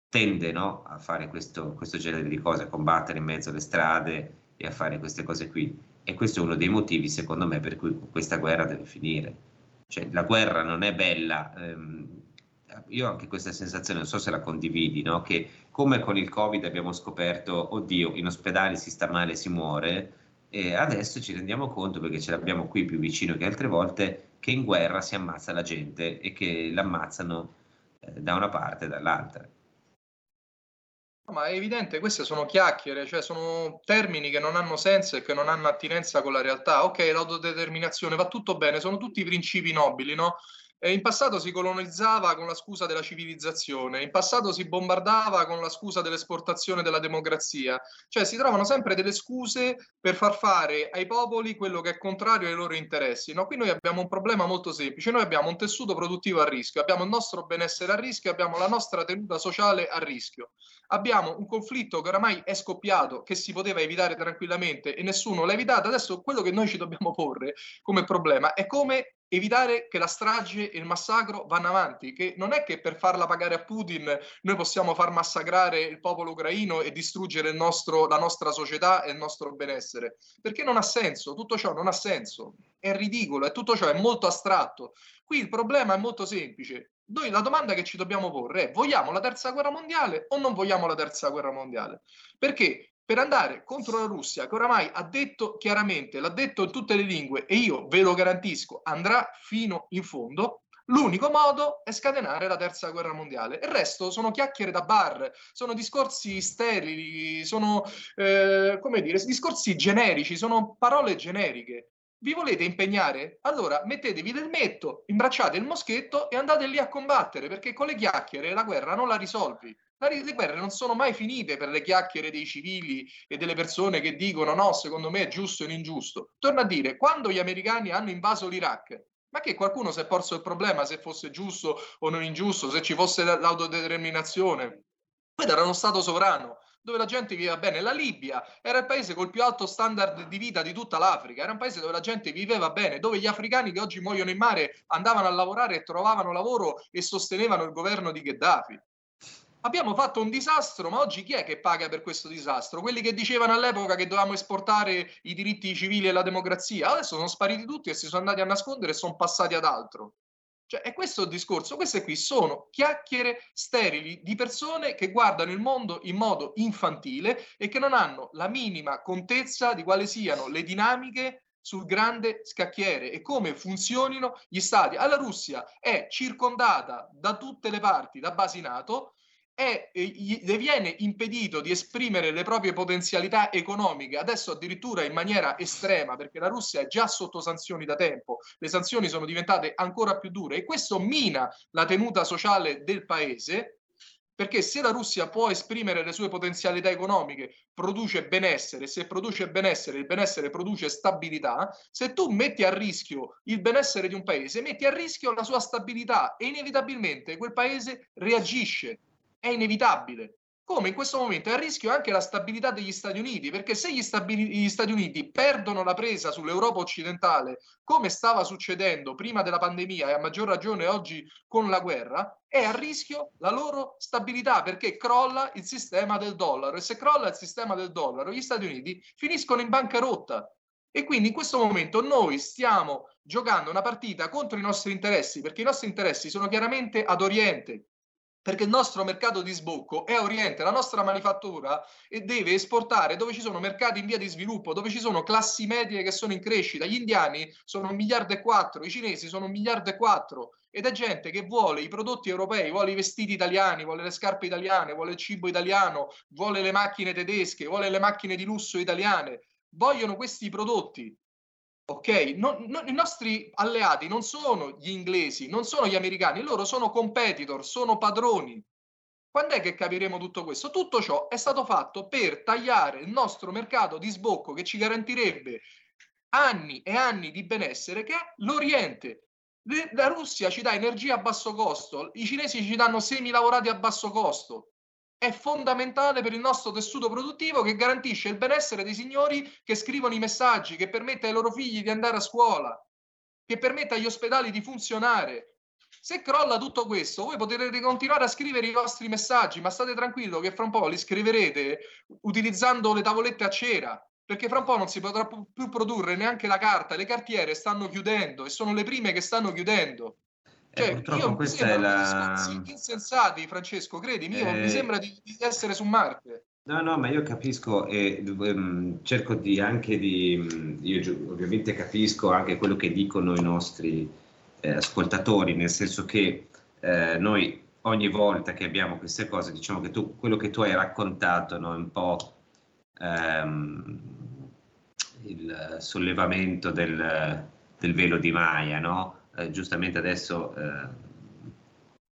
tende no, a fare questo, questo, genere di cose, a combattere in mezzo alle strade e a fare queste cose qui. E questo è uno dei motivi, secondo me, per cui questa guerra deve finire. Cioè, la guerra non è bella. Ehm, io ho anche questa sensazione, non so se la condividi, no? che come con il Covid abbiamo scoperto, oddio, in ospedale si sta male, si muore, e adesso ci rendiamo conto, perché ce l'abbiamo qui più vicino che altre volte, che in guerra si ammazza la gente e che l'ammazzano da una parte e dall'altra. Ma è evidente, queste sono chiacchiere, cioè sono termini che non hanno senso e che non hanno attinenza con la realtà. Ok, l'autodeterminazione va tutto bene, sono tutti principi nobili, no? In passato si colonizzava con la scusa della civilizzazione, in passato si bombardava con la scusa dell'esportazione della democrazia, cioè si trovano sempre delle scuse per far fare ai popoli quello che è contrario ai loro interessi. No? Qui noi abbiamo un problema molto semplice, noi abbiamo un tessuto produttivo a rischio, abbiamo il nostro benessere a rischio, abbiamo la nostra tenuta sociale a rischio, abbiamo un conflitto che oramai è scoppiato, che si poteva evitare tranquillamente e nessuno l'ha evitato, adesso quello che noi ci dobbiamo porre come problema è come evitare che la strage e il massacro vanno avanti, che non è che per farla pagare a Putin noi possiamo far massacrare il popolo ucraino e distruggere nostro, la nostra società e il nostro benessere, perché non ha senso, tutto ciò non ha senso, è ridicolo e tutto ciò è molto astratto. Qui il problema è molto semplice. Noi la domanda che ci dobbiamo porre è vogliamo la terza guerra mondiale o non vogliamo la terza guerra mondiale? Perché per andare contro la Russia, che oramai ha detto chiaramente, l'ha detto in tutte le lingue e io ve lo garantisco, andrà fino in fondo, l'unico modo è scatenare la terza guerra mondiale. Il resto sono chiacchiere da bar, sono discorsi sterili, sono, eh, come dire, discorsi generici, sono parole generiche. Vi volete impegnare? Allora mettetevi l'elmetto, imbracciate il moschetto e andate lì a combattere, perché con le chiacchiere la guerra non la risolvi. Le guerre non sono mai finite per le chiacchiere dei civili e delle persone che dicono no, secondo me è giusto e ingiusto. Torno a dire, quando gli americani hanno invaso l'Iraq, ma che qualcuno si è posto il problema se fosse giusto o non ingiusto, se ci fosse l'autodeterminazione? Quello era uno Stato sovrano dove la gente viveva bene. La Libia era il paese col più alto standard di vita di tutta l'Africa, era un paese dove la gente viveva bene, dove gli africani che oggi muoiono in mare andavano a lavorare e trovavano lavoro e sostenevano il governo di Gheddafi. Abbiamo fatto un disastro, ma oggi chi è che paga per questo disastro? Quelli che dicevano all'epoca che dovevamo esportare i diritti civili e la democrazia, adesso sono spariti tutti e si sono andati a nascondere e sono passati ad altro. Cioè, è questo il discorso. Queste qui sono chiacchiere sterili di persone che guardano il mondo in modo infantile e che non hanno la minima contezza di quali siano le dinamiche sul grande scacchiere e come funzionino gli stati. La Russia è circondata da tutte le parti da basi NATO è, le viene impedito di esprimere le proprie potenzialità economiche, adesso addirittura in maniera estrema, perché la Russia è già sotto sanzioni da tempo, le sanzioni sono diventate ancora più dure e questo mina la tenuta sociale del paese Perché se la Russia può esprimere le sue potenzialità economiche, produce benessere, se produce benessere, il benessere produce stabilità, se tu metti a rischio il benessere di un paese, metti a rischio la sua stabilità e inevitabilmente quel paese reagisce. È inevitabile come in questo momento è a rischio anche la stabilità degli Stati Uniti, perché se gli, stabili- gli, Stati Uniti perdono la presa sull'Europa occidentale, come stava succedendo prima della pandemia e a maggior ragione oggi con la guerra, è a rischio la loro stabilità perché crolla il sistema del dollaro e se crolla il sistema del dollaro gli Stati Uniti finiscono in bancarotta. E quindi in questo momento noi stiamo giocando una partita contro i nostri interessi, perché i nostri interessi sono chiaramente ad Oriente, perché il nostro mercato di sbocco è Oriente, la nostra manifattura deve esportare dove ci sono mercati in via di sviluppo, dove ci sono classi medie che sono in crescita. Gli indiani sono un miliardo e quattro, i cinesi sono un miliardo e quattro ed è gente che vuole i prodotti europei, vuole i vestiti italiani, vuole le scarpe italiane, vuole il cibo italiano, vuole le macchine tedesche, vuole le macchine di lusso italiane. Vogliono questi prodotti Ok? Non, non, I nostri alleati non sono gli inglesi, non sono gli americani, loro sono competitor, sono padroni. Quando è che capiremo tutto questo? Tutto ciò è stato fatto per tagliare il nostro mercato di sbocco che ci garantirebbe anni e anni di benessere, che è l'Oriente. La Russia ci dà energia a basso costo, i cinesi ci danno semi lavorati a basso costo è fondamentale per il nostro tessuto produttivo che garantisce il benessere dei signori che scrivono i messaggi, che permette ai loro figli di andare a scuola, che permette agli ospedali di funzionare. Se crolla tutto questo, voi potrete continuare a scrivere i vostri messaggi, ma state tranquillo che fra un po' li scriverete utilizzando le tavolette a cera, perché fra un po' non si potrà più produrre neanche la carta, le cartiere stanno chiudendo e sono le prime che stanno chiudendo. Eh, cioè, purtroppo io questa è la... insensati, Francesco, credimi, eh... mi sembra di, di, essere su Marte. No, no, ma io capisco e um, cerco di anche di, io ovviamente capisco anche quello che dicono i nostri eh, ascoltatori, nel senso che eh, noi ogni volta che abbiamo queste cose, diciamo che tu, quello che tu hai raccontato no, è un po' ehm, il sollevamento del, del velo di Maya, no? Eh, giustamente adesso eh,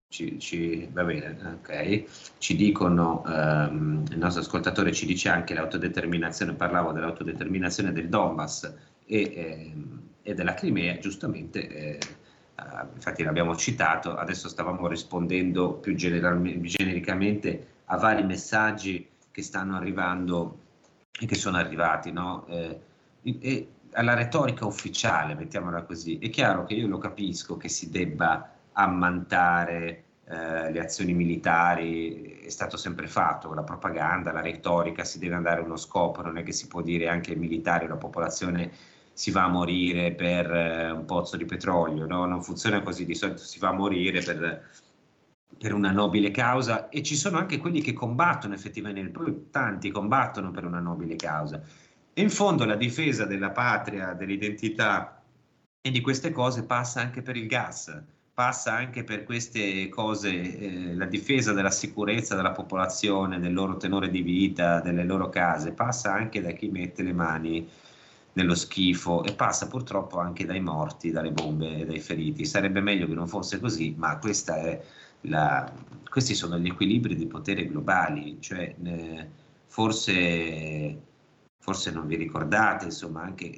ci, ci, va bene, ok, ci dicono, ehm, il nostro ascoltatore ci dice anche l'autodeterminazione, parlavo dell'autodeterminazione del Donbass e, ehm, e della Crimea, giustamente, eh, eh, infatti l'abbiamo citato, adesso stavamo rispondendo più genericamente a vari messaggi che stanno arrivando e che sono arrivati, no? Eh, e, alla retorica ufficiale, mettiamola così, è chiaro che io lo capisco che si debba ammantare eh, le azioni militari, è stato sempre fatto, la propaganda, la retorica, si deve andare a uno scopo, non è che si può dire anche ai militari, la popolazione si va a morire per eh, un pozzo di petrolio, no? non funziona così, di solito si va a morire per, per una nobile causa e ci sono anche quelli che combattono effettivamente, tanti combattono per una nobile causa in fondo la difesa della patria, dell'identità e di queste cose passa anche per il gas, passa anche per queste cose, eh, la difesa della sicurezza della popolazione, del loro tenore di vita, delle loro case, passa anche da chi mette le mani nello schifo e passa purtroppo anche dai morti, dalle bombe e dai feriti. Sarebbe meglio che non fosse così, ma la, questi sono gli equilibri di potere globali, cioè eh, forse forse non vi ricordate, insomma, anche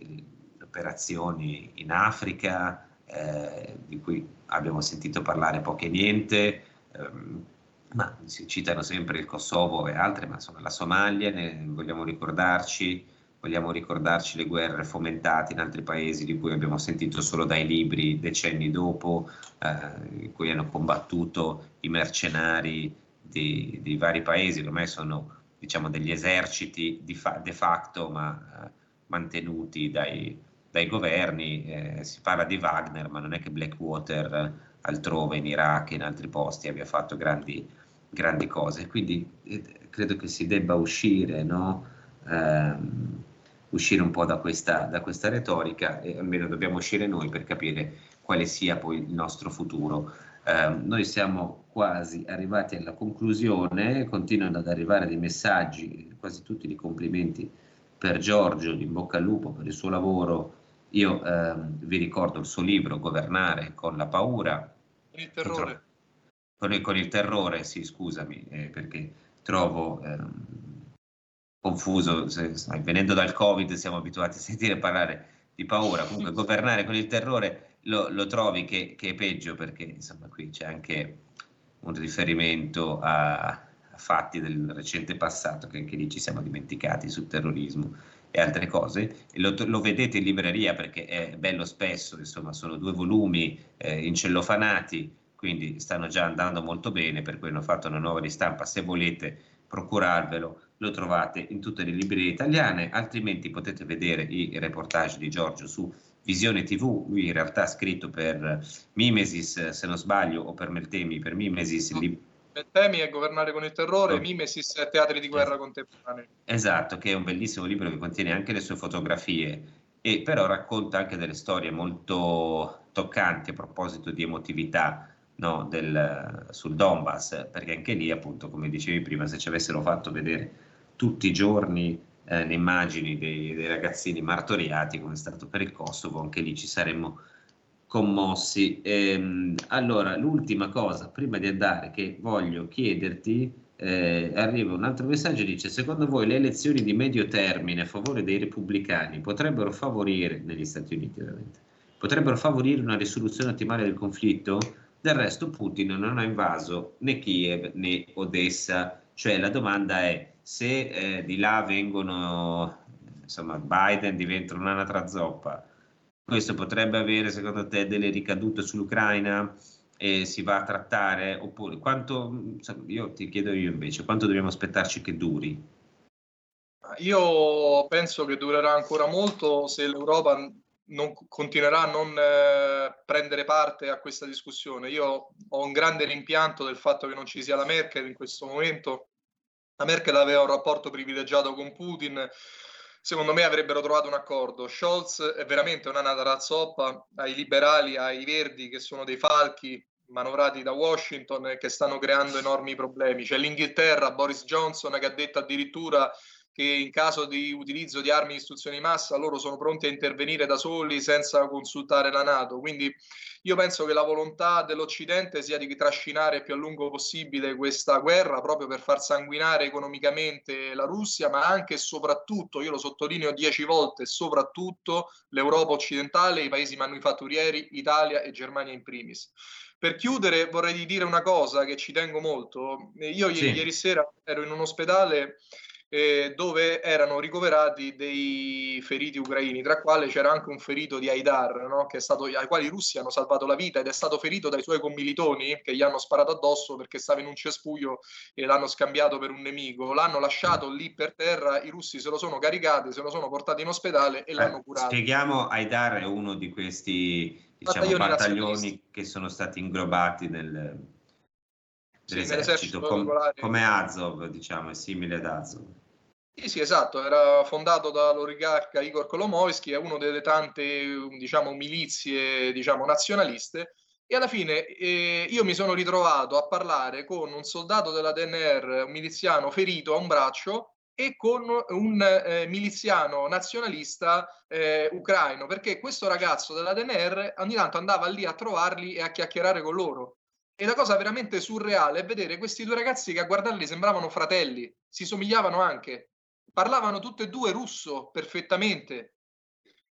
le operazioni in Africa, eh, di cui abbiamo sentito parlare poco e niente, ehm, ma si citano sempre il Kosovo e altre, ma insomma la Somalia, ne vogliamo ricordarci, vogliamo ricordarci le guerre fomentate in altri paesi di cui abbiamo sentito solo dai libri decenni dopo, eh, in cui hanno combattuto i mercenari di, di vari paesi, ormai sono diciamo, degli eserciti di fa- de facto ma eh, mantenuti dai, dai governi. Eh, si parla di Wagner, ma non è che Blackwater eh, altrove in Iraq e in altri posti abbia fatto grandi, grandi cose. Quindi eh, credo che si debba uscire, no? ehm, uscire un po' da questa, da questa retorica e almeno dobbiamo uscire noi per capire quale sia poi il nostro futuro. Eh, noi siamo quasi arrivati alla conclusione, continuano ad arrivare dei messaggi, quasi tutti di complimenti per Giorgio, di bocca al lupo per il suo lavoro. Io eh, vi ricordo il suo libro Governare con la paura. Il terrore. con il, con il terrore, sì, scusami, eh, perché trovo ehm, confuso, se, venendo dal Covid siamo abituati a sentire parlare di paura, comunque governare con il terrore lo, lo trovi che, che, è peggio perché insomma qui c'è anche un riferimento a, a fatti del recente passato che anche lì ci siamo dimenticati sul terrorismo e altre cose. Lo, lo, vedete in libreria perché è bello spesso, insomma, sono due volumi eh, incellofanati, quindi stanno già andando molto bene, per cui hanno fatto una nuova ristampa. Se volete procurarvelo, lo trovate in tutte le librerie italiane, altrimenti potete vedere i reportage di Giorgio su Visione TV, lui in realtà ha scritto per Mimesis, se non sbaglio, o per Meltemi, per Mimesis, li, Temi è Governare con il terrore, oh. Mimesis e Teatri di guerra contemporanei. Esatto, che è un bellissimo libro che contiene anche le sue fotografie e però racconta anche delle storie molto toccanti a proposito di emotività no, del, sul Donbass, perché anche lì appunto, come dicevi prima, se ci avessero fatto vedere tutti i giorni eh, le immagini dei, dei ragazzini martoriati come è stato per il Kosovo, anche lì ci saremmo commossi. Ehm, allora, l'ultima cosa, prima di andare, che voglio chiederti, eh, arriva un altro messaggio, dice, secondo voi le elezioni di medio termine a favore dei repubblicani potrebbero favorire, negli Stati Uniti ovviamente, potrebbero favorire una risoluzione ottimale del conflitto? Del resto Putin non ha invaso né Kiev né Odessa, cioè la domanda è se eh, di là vengono, insomma, Biden diventa un'anatra zoppa, questo potrebbe avere secondo te delle ricadute sull'Ucraina e si va a trattare oppure quanto io ti chiedo io invece quanto dobbiamo aspettarci che duri io penso che durerà ancora molto se l'Europa non continuerà a non eh, prendere parte a questa discussione. Io ho un grande rimpianto del fatto che non ci sia la Merkel in questo momento. La Merkel aveva un rapporto privilegiato con Putin, secondo me avrebbero trovato un accordo. Scholz è veramente una nata razzoppa ai liberali, ai verdi che sono dei falchi manovrati da Washington e che stanno creando enormi problemi. C'è l'Inghilterra, Boris Johnson che ha detto addirittura che in caso di utilizzo di armi di istruzione di massa loro sono pronti a intervenire da soli senza consultare la Nato. Quindi io penso che la volontà dell'Occidente sia di trascinare più a lungo possibile questa guerra proprio per far sanguinare economicamente la Russia, ma anche e soprattutto, io lo sottolineo dieci volte, soprattutto l'Europa occidentale, i paesi manifatturieri, Italia e Germania in primis. Per chiudere vorrei dire una cosa che ci tengo molto. Io sì. ieri sera ero in un ospedale eh, dove erano ricoverati dei feriti ucraini, tra quali c'era anche un ferito di Haidar, no? stato, ai quali i russi hanno salvato la vita ed è stato ferito dai suoi commilitoni che gli hanno sparato addosso perché stava in un cespuglio e l'hanno scambiato per un nemico. L'hanno lasciato lì per terra, i russi se lo sono caricati, se lo sono portati in ospedale e eh, l'hanno curato. Spieghiamo, Haidar è uno di questi diciamo, battaglioni, che sono stati inglobati nel, sì, com, come Azov, diciamo, è simile ad Azov. Sì, sì, esatto, era fondato dall'oligarca Igor Kolomoisky, è una delle tante, diciamo, milizie, diciamo, nazionaliste, e alla fine eh, io mi sono ritrovato a parlare con un soldato della DNR, un miliziano ferito a un braccio, e con un eh, miliziano nazionalista eh, ucraino, perché questo ragazzo della DNR ogni tanto andava lì a trovarli e a chiacchierare con loro. E la cosa veramente surreale è vedere questi due ragazzi che a guardarli sembravano fratelli, si somigliavano anche parlavano tutte e due russo perfettamente.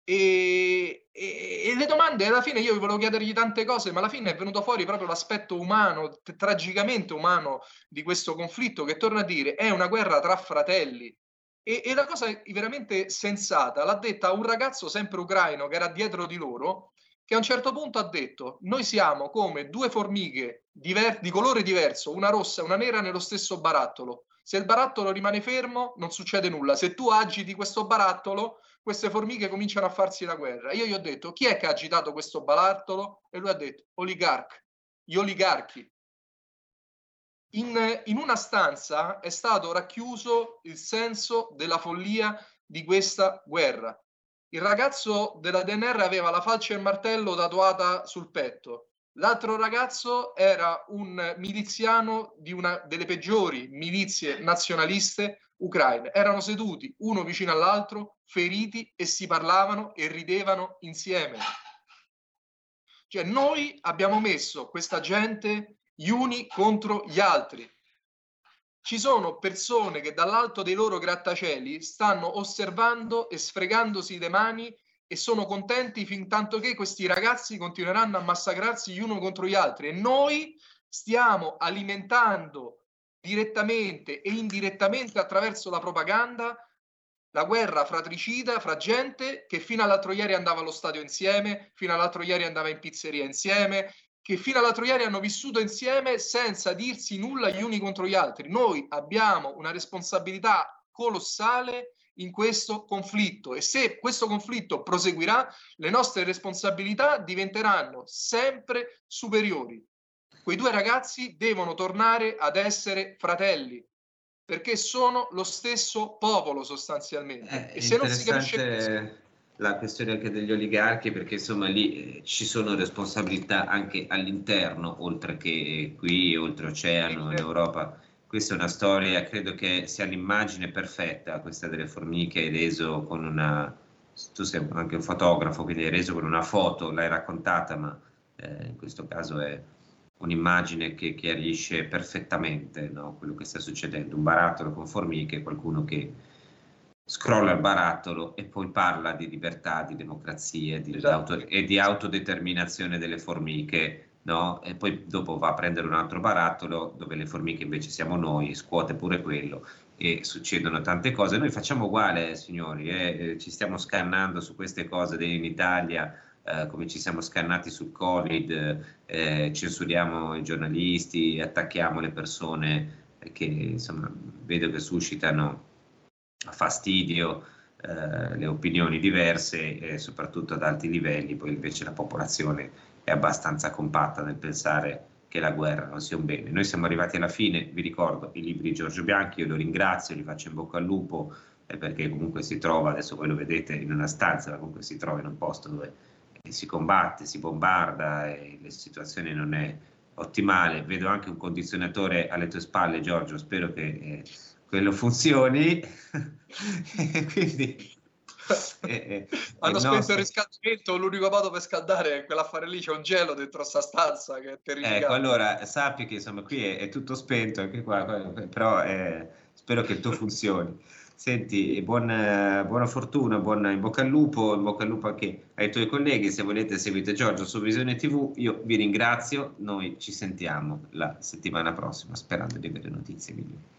E, e, e, le domande alla fine io volevo chiedergli tante cose, ma alla fine è venuto fuori proprio l'aspetto umano, t- tragicamente umano di questo conflitto che torna a dire è una guerra tra fratelli. E, e la cosa veramente sensata l'ha detta un ragazzo sempre ucraino che era dietro di loro, che a un certo punto ha detto noi siamo come due formiche diver- di colore diverso, una rossa e una nera nello stesso barattolo. Se il barattolo rimane fermo, non succede nulla. Se tu agiti questo barattolo, queste formiche cominciano a farsi la guerra. Io gli ho detto, chi è che ha agitato questo barattolo? E lui ha detto, oligarchi, gli oligarchi. In, in una stanza è stato racchiuso il senso della follia di questa guerra. Il ragazzo della DNR aveva la falce e il martello tatuata sul petto. L'altro ragazzo era un miliziano di una delle peggiori milizie nazionaliste ucraine. Erano seduti uno vicino all'altro, feriti e si parlavano e ridevano insieme. Cioè noi abbiamo messo questa gente gli uni contro gli altri. Ci sono persone che dall'alto dei loro grattacieli stanno osservando e sfregandosi le mani e sono contenti fin tanto che questi ragazzi continueranno a massacrarsi gli uno contro gli altri e noi stiamo alimentando direttamente e indirettamente attraverso la propaganda la guerra fratricida fra gente che fino all'altro ieri andava allo stadio insieme, fino all'altro ieri andava in pizzeria insieme, che fino all'altro ieri hanno vissuto insieme senza dirsi nulla gli uni contro gli altri. Noi abbiamo una responsabilità colossale in questo conflitto e se questo conflitto proseguirà, le nostre responsabilità diventeranno sempre superiori. Quei due ragazzi devono tornare ad essere fratelli perché sono lo stesso popolo sostanzialmente. Eh, e se non si capisce questo, la questione anche degli oligarchi, perché insomma lì eh, ci sono responsabilità anche all'interno, oltre che qui, oltreoceano, in Europa. Questa è una storia, credo che sia l'immagine perfetta, questa delle formiche, hai reso con una... Tu sei anche un fotografo, quindi hai reso con una foto, l'hai raccontata, ma eh, in questo caso è un'immagine che chiarisce perfettamente no, quello che sta succedendo. Un barattolo con formiche, qualcuno che scrolla il barattolo e poi parla di libertà, di democrazia di esatto. auto, e di autodeterminazione delle formiche. No? E poi dopo va a prendere un altro barattolo dove le formiche invece siamo noi, scuote pure quello e succedono tante cose. Noi facciamo uguale, signori, eh? ci stiamo scannando su queste cose in Italia eh, come ci siamo scannati sul Covid, eh, censuriamo i giornalisti, attacchiamo le persone che insomma vedo che suscitano fastidio, eh, le opinioni diverse soprattutto ad alti livelli, poi invece la popolazione è abbastanza compatta nel pensare che la guerra non sia un bene. Noi siamo arrivati alla fine, vi ricordo i libri di Giorgio Bianchi, io lo ringrazio, li faccio in bocca al lupo, eh, perché comunque si trova, adesso voi lo vedete in una stanza, ma comunque si trova in un posto dove si combatte, si bombarda e la situazione non è ottimale. Vedo anche un condizionatore alle tue spalle, Giorgio, spero che eh, quello funzioni. Quindi eh, eh, hanno spento nostro... il riscaldamento l'unico modo per scaldare è quell'affare lì c'è un gelo dentro sta stanza che è terrificante ecco allora sappi che insomma qui è, è tutto spento anche qua però eh, spero che il tuo funzioni Senti, buona, buona fortuna, buona in bocca al lupo, in bocca al lupo anche ai tuoi colleghi. Se volete seguite Giorgio su Visione TV. Io vi ringrazio, noi ci sentiamo la settimana prossima sperando di avere notizie migliori.